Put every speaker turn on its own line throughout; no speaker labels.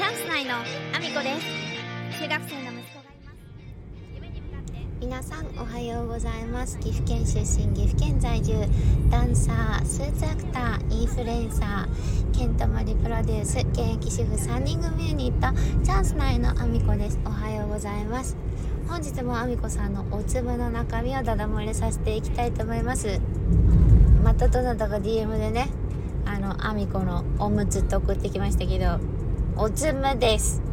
チャンス内のアミコです。中学生の息子がいます。夢に向かって
皆さんおはようございます。岐阜県出身岐阜県在住ダンサースーツアクターインフルエンサーケントマリプロデュース現役主婦3人組ユニットチャンス内のアミコです。おはようございます。本日もアミコさんのお粒の中身をダダ漏れさせていきたいと思います。またどなたか DM でねあのアミコのおむつって送ってきましたけどおつむです。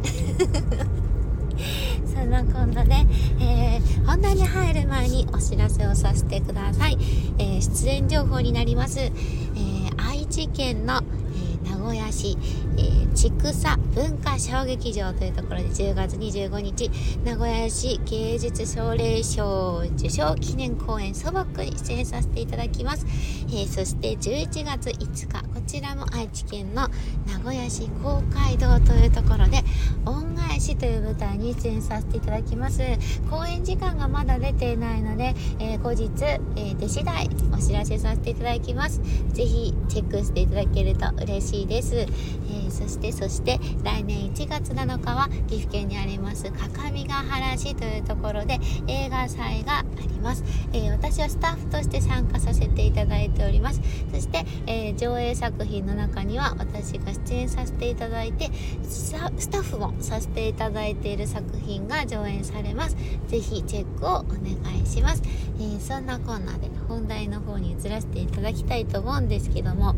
そんなこんなで、えー、本題に入る前にお知らせをさせてください、えー、出演情報になります、えー、愛知県の、え名古屋市、えー、千草文化小劇場というところで10月25日名古屋市芸術奨励賞受賞記念公演素朴に出演させていただきます、えそして11月5日こちらも愛知県の名古屋市公会堂というところで恩返しという舞台に出演させていただきます。公演時間がまだ出ていないので、えー、後日、えー、出次第お知らせさせていただきます。ぜひチェックしていただけると嬉しいです、えー、そしてそして来年1月7日は岐阜県にあります各務原市というところで映画祭があります、え私はスタッフとして参加させていただいております。そして、え上映作品の中には私が出演させていただいてスタッフもさせていただいている作品が上演されます。ぜひチェックをお願いします、えー、そんなこんなで本題の方に移らせていただきたいと思うんですけども。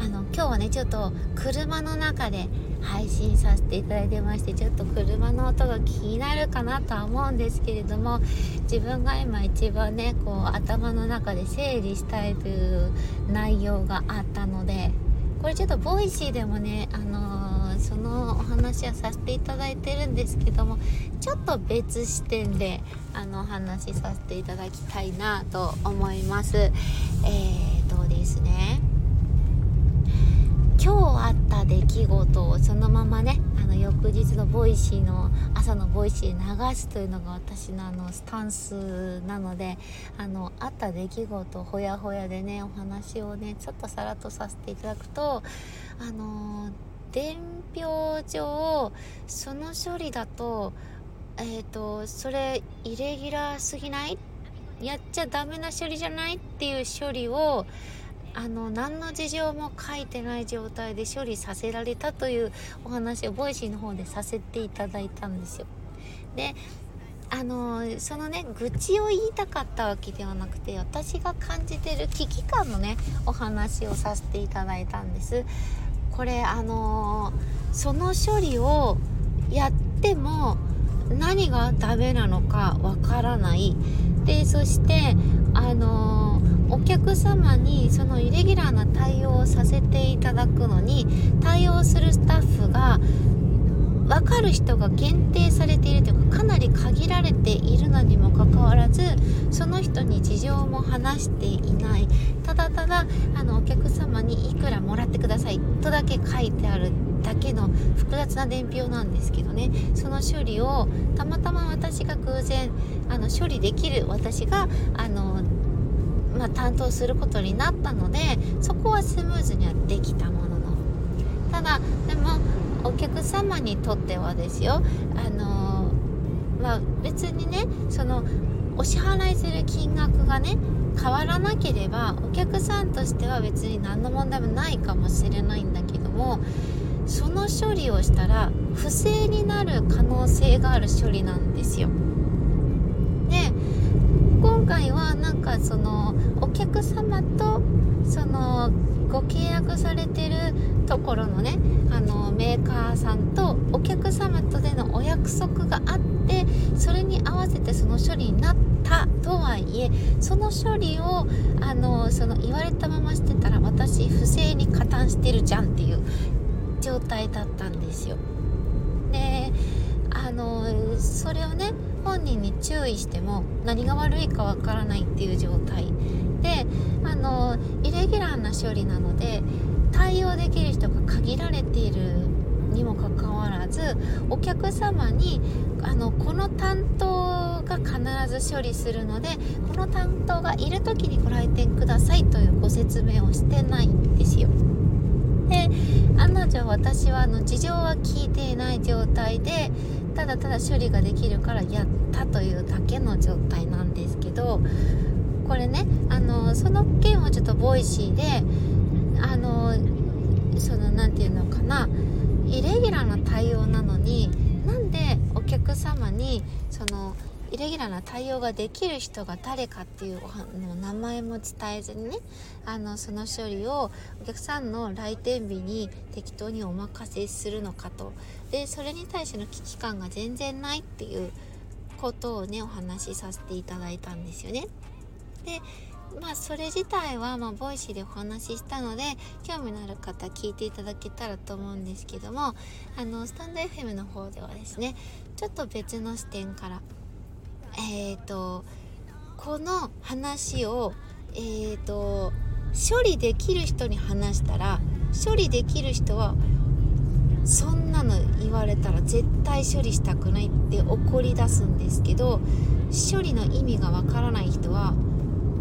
あの今日はねちょっと車の中で配信させていただいてましてちょっと車の音が気になるかなとは思うんですけれども自分が今一番ねこう頭の中で整理したいという内容があったのでこれちょっと Voicy でもねあの、そのお話はさせていただいてるんですけどもちょっと別視点であのお話しさせていただきたいなと思います。えーとですね。今日あった出来事をそのままねあの翌日の Voicy の朝の Voicy 流すというのが私のあのスタンスなのであのあった出来事ほやほやでねお話をねちょっとさらっとさせていただくとあの伝票上その処理だとえっ、ー、とそれイレギュラーすぎない？やっちゃダメな処理じゃない？っていう処理をあの何の事情も書いてない状態で処理させられたというお話を Voicy の方でさせていただいたんですよ。であのそのね愚痴を言いたかったわけではなくて私が感じてる危機感のねお話をさせていただいたんです。これあのその処理をやっても何がダメなのかわからないでそしてあのお客様にそのイレギュラーな対応をさせていただくのに対応するスタッフが分かる人が限定されているというかかなり限られているのにもかかわらずその人に事情も話していない。ただただあのお客様にいくらもらってくださいとだけ書いてあるだけの複雑な伝票なんですけどね。その処理をたまたま私が偶然あの処理できる私があのまあ、担当することになったのでそこはスムーズにはできたもののただでもお客様にとってはですよあのまあ、別にねそのお支払いする金額がね変わらなければお客さんとしては別に何の問題もないかもしれないんだけどもその処理をしたら不正になる可能性がある処理なんですよ。で今回はなんかそのお客様とそのご契約されてるところのねあのメーカーさんとお客様とでのお約束があってそれに合わせてその処理になったとはいえその処理をあのその言われたまましてたら私不正に加担してるじゃんっていう状態だったんですよ。であのそれをね本人に注意しても何が悪いかわからないっていう状態であのイレギュラーな処理なので対応できる人が限られているにもかかわらずお客様にあのこの担当が必ず処理するのでこの担当がいる時にご来店くださいというご説明をしてないんですよ。であの女は私はあの事情は聞いていない状態でただただ処理ができるからやったというだけの状態なんですけどこれねあのその件はちょっと Voicy であのその何て言うのかなイレギュラーな対応なのになんでお客様にそのイレギュラーな対応ができる人が誰かっていうの名前も伝えずにねあのその処理をお客さんの来店日に適当にお任せするのかとでそれに対しての危機感が全然ないっていうことをねお話しさせていただいたんですよね。でまあそれ自体はまあ Voicy でお話ししたので興味のある方聞いていただけたらと思うんですけどもあのスタンド FM の方ではですねちょっと別の視点からえっ、ー、とこの話をえっ、ー、と処理できる人に話したら処理できる人はそんなの言われたら絶対処理したくないって怒り出すんですけど処理の意味がわからない人は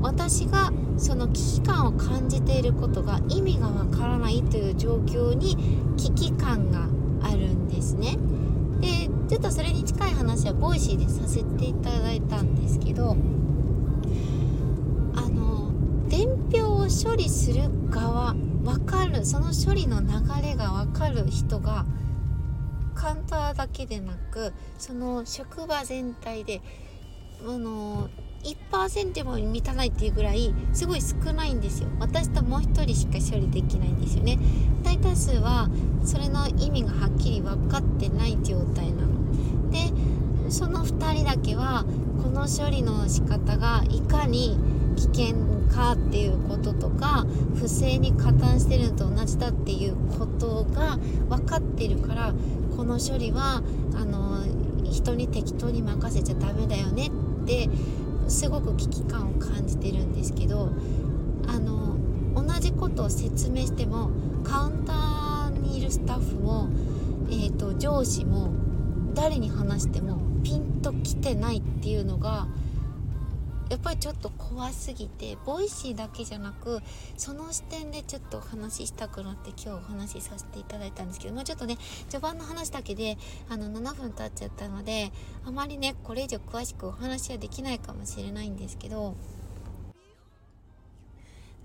私がその危機感を感じていることが意味がわからないという状況に危機感があるんですね。でちょっとそれに近い話は Voicy でさせていただいたんですけどあの伝票を処理する側分かるその処理の流れが分かる人がカウンターだけでなくその職場全体であの1%も満たないっていうぐらいすごい少ないんですよ。私ともう1人しか処理できないんですよね。大多数はそれの意味がはっきり分かってない状態なの。その2人だけはこの処理の仕方がいかに危険かっていうこととか不正に加担してるのと同じだっていうことが分かってるからこの処理はあの人に適当に任せちゃダメだよねってすごく危機感を感じてるんですけどあの同じことを説明してもカウンターにいるスタッフも、えーと、上司も誰に話してもピンときてないっていうのがやっぱりちょっと怖すぎて Voicy だけじゃなくその視点でちょっとお話ししたくなって今日お話しさせていただいたんですけどもうちょっとね序盤の話だけであの7分経っちゃったのであまりねこれ以上詳しくお話はできないかもしれないんですけど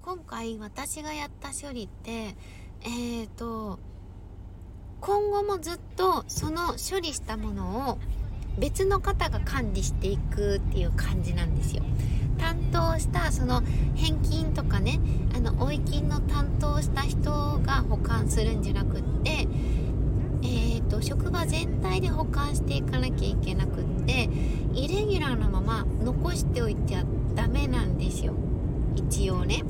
今回私がやった処理ってえっ、ー、と今後もずっとその処理したものを別の方が管理していくっていう感じなんですよ。担当したその返金とかねあの追い金の担当した人が保管するんじゃなくってえーと、職場全体で保管していかなきゃいけなくってイレギュラーのまま残しておいてはダメなんですよ。一応ね。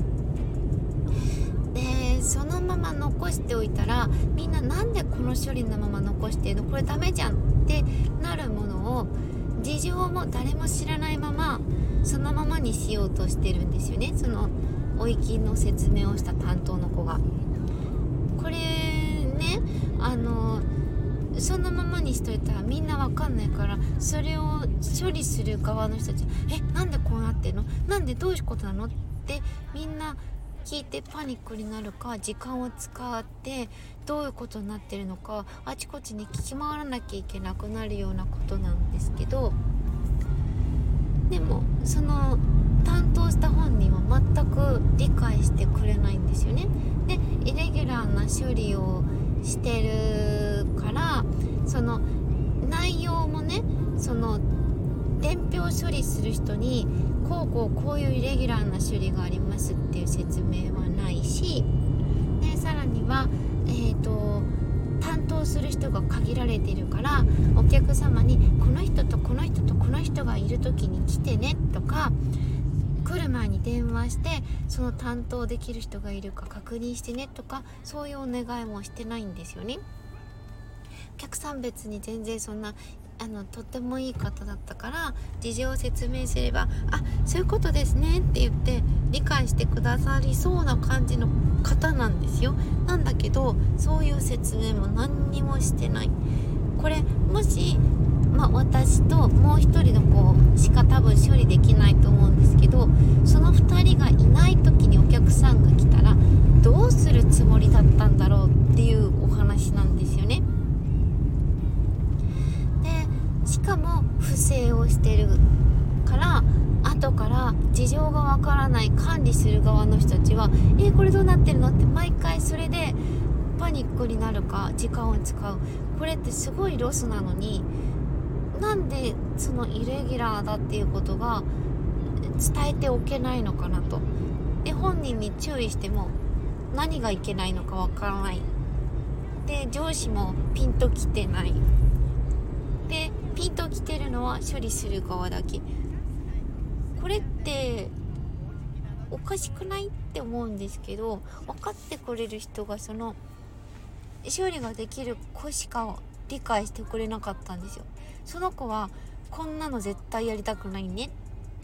でそのまま残しておいたらみんななんでこの処理のまま残してるの？これダメじゃんってなるものを事情も誰も知らないままそのままにしようとしてるんですよねそのおいきの説明をした担当の子が。これねあのそのままにしといたらみんなわかんないからそれを処理する側の人たち「えなんでこうなってんの？なんでどういうことなの?」ってみんな聞いてパニックになるか時間を使ってどういうことになってるのかあちこちに聞き回らなきゃいけなくなるようなことなんですけどでもその担当した本人は全く理解してくれないんですよね。でイレギュラーな処理をしてるからその内容もねその伝票処理する人にこうこうこういうイレギュラーな処理がありますっていう説明はないしでさらには、えーと、担当する人が限られてるからお客様にこの人とこの人とこの人がいる時に来てねとか来る前に電話してその担当できる人がいるか確認してねとかそういうお願いもしてないんですよね。お客さん別に全然そんなあのとってもいい方だったから事情を説明すれば「あそういうことですね」って言って理解してくださりそうな感じの方なんですよ。なんだけどそういう説明も何にもしてない。これもし、まあ、私ともう一人の子しか多分処理できないと思うんですけどその2人がいない時にお客さんが来たらどうするつもりだったんだろうっていうお話なんですかも不正をしてるから後から事情がわからない管理する側の人たちは「えー、これどうなってるの?」って毎回それでパニックになるか時間を使う。これってすごいロスなのになんでそのイレギュラーだっていうことが伝えておけないのかなと。で本人に注意しても何がいけないのかわからない。で上司もピンときてない。でピンときてるのは処理する側だけ。これっておかしくないって思うんですけど分かってくれる人がその処理ができる子しか理解してくれなかったんですよ。その子はこんなの絶対やりたくないね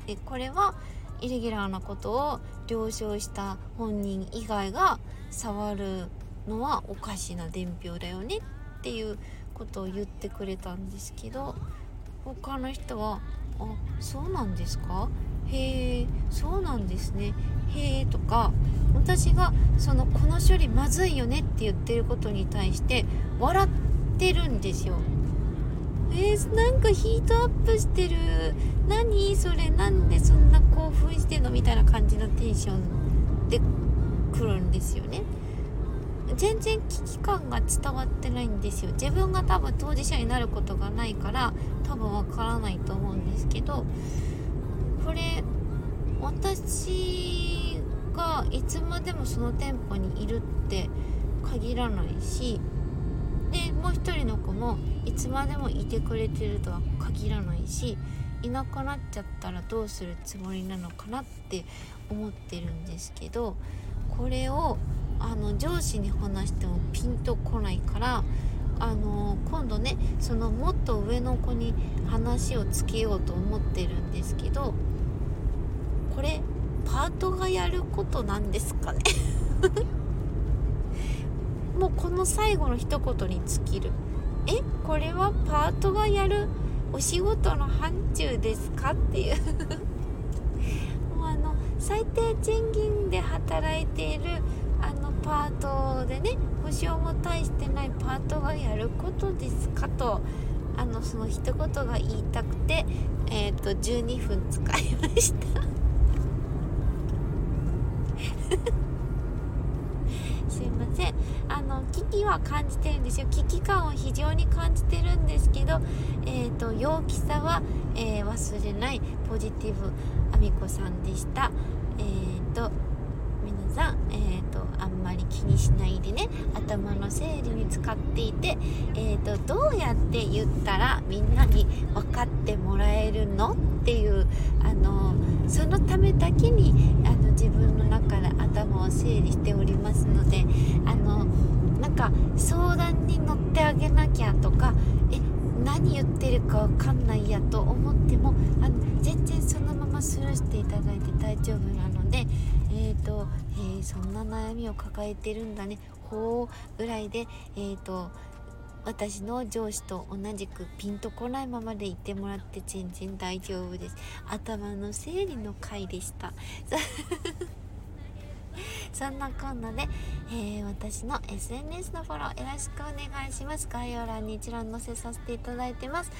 でこれはイレギュラーなことを了承した本人以外が触るのはおかしな伝票だよねっていうことを言ってくれたんですけど他の人は「あそうなんですか？へえそうなんですね。へえ」とか私がその「この処理まずいよね」って言ってることに対して笑ってるんですよ。えー、なんかヒートアップしてる。何？それ？なんでそんな興奮してんの？みたいな感じのテンションで来るんですよね。全然危機感が伝わってないんですよ。自分が多分当事者になることがないから多分わからないと思うんですけどこれ私がいつまでもその店舗にいるって限らないしでもう一人の子もいつまでもいてくれてるとは限らないしいなくなっちゃったらどうするつもりなのかなって思ってるんですけどこれをあの上司に話してもピンとこないからあの今度ねそのもっと上の子に話をつけようと思ってるんですけどこれパートがやることなんですかね？もうこの最後の一言に尽きる。え？これはパートがやるお仕事の範疇ですか？っていう。もうあの最低賃金で働いているパートでね保証も大してないパートがやることですかとあのその一言が言いたくてえっ、ー、と12分使いました。すいません。あの危機は感じてるんですよ。危機感を非常に感じてるんですけど、えーと、陽気さは、えー、忘れないポジティブあみこさんでしたえっ、ー、と皆さん、えーと、あんまり気にしないでね頭の整理に使っていて、えーと、どうやって言ったらみんなに分かってもらえるの？っていうあのそのためだけにあの自分の中で頭を整理しておりますのであのなんか相談に乗ってあげなきゃとかえ何言ってるか分かんないやと思ってもあの全然そのままスルーしていただいて大丈夫なのでえっ、ー、と、えー、そんな悩みを抱えてるんだね。ほうぐらいでえっ、ー、と私の上司と同じくピンとこないままでいてもらって全然大丈夫です。頭の整理の回でした。そんなこんなで、えー、私の SNS のフォローよろしくお願いします。概要欄に一覧載せさせていただいてます。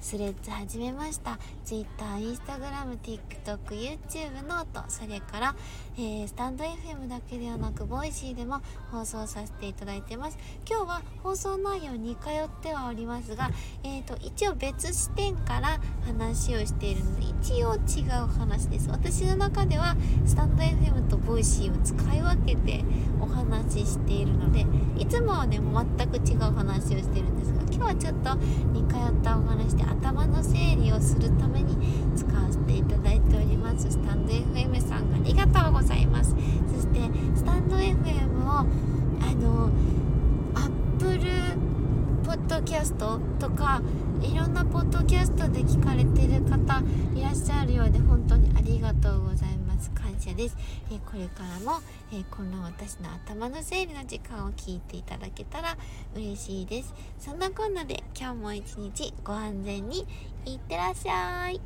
Threads 始めました。Twitter、Instagram、TikTok、 YouTube、note。それから、えー、スタンド FM だけではなく Voicy でも放送させていただいてます。今日は放送内容似通ってはおりますが、えーと、一応別視点から話をしているので一応違う話です。私の中ではスタンド FM とボイシーを使い分けてお話ししているのでいつもはね全く違う話をしてるんですが今日はちょっと似通ったお話で頭の整理をするために使わせていただいております。スタンド FM さんありがとうございます。そしてスタンド FM をあのアップルポッドキャストとかいろんなポッドキャストで聞かれてる方いらっしゃるようで本当にありがとうございます。謝です、えー、これからも、えー、こんな私の頭の整理の時間を聞いていただけたら嬉しいです。そんなこんなで今日も一日ご安全にいってらっしゃい。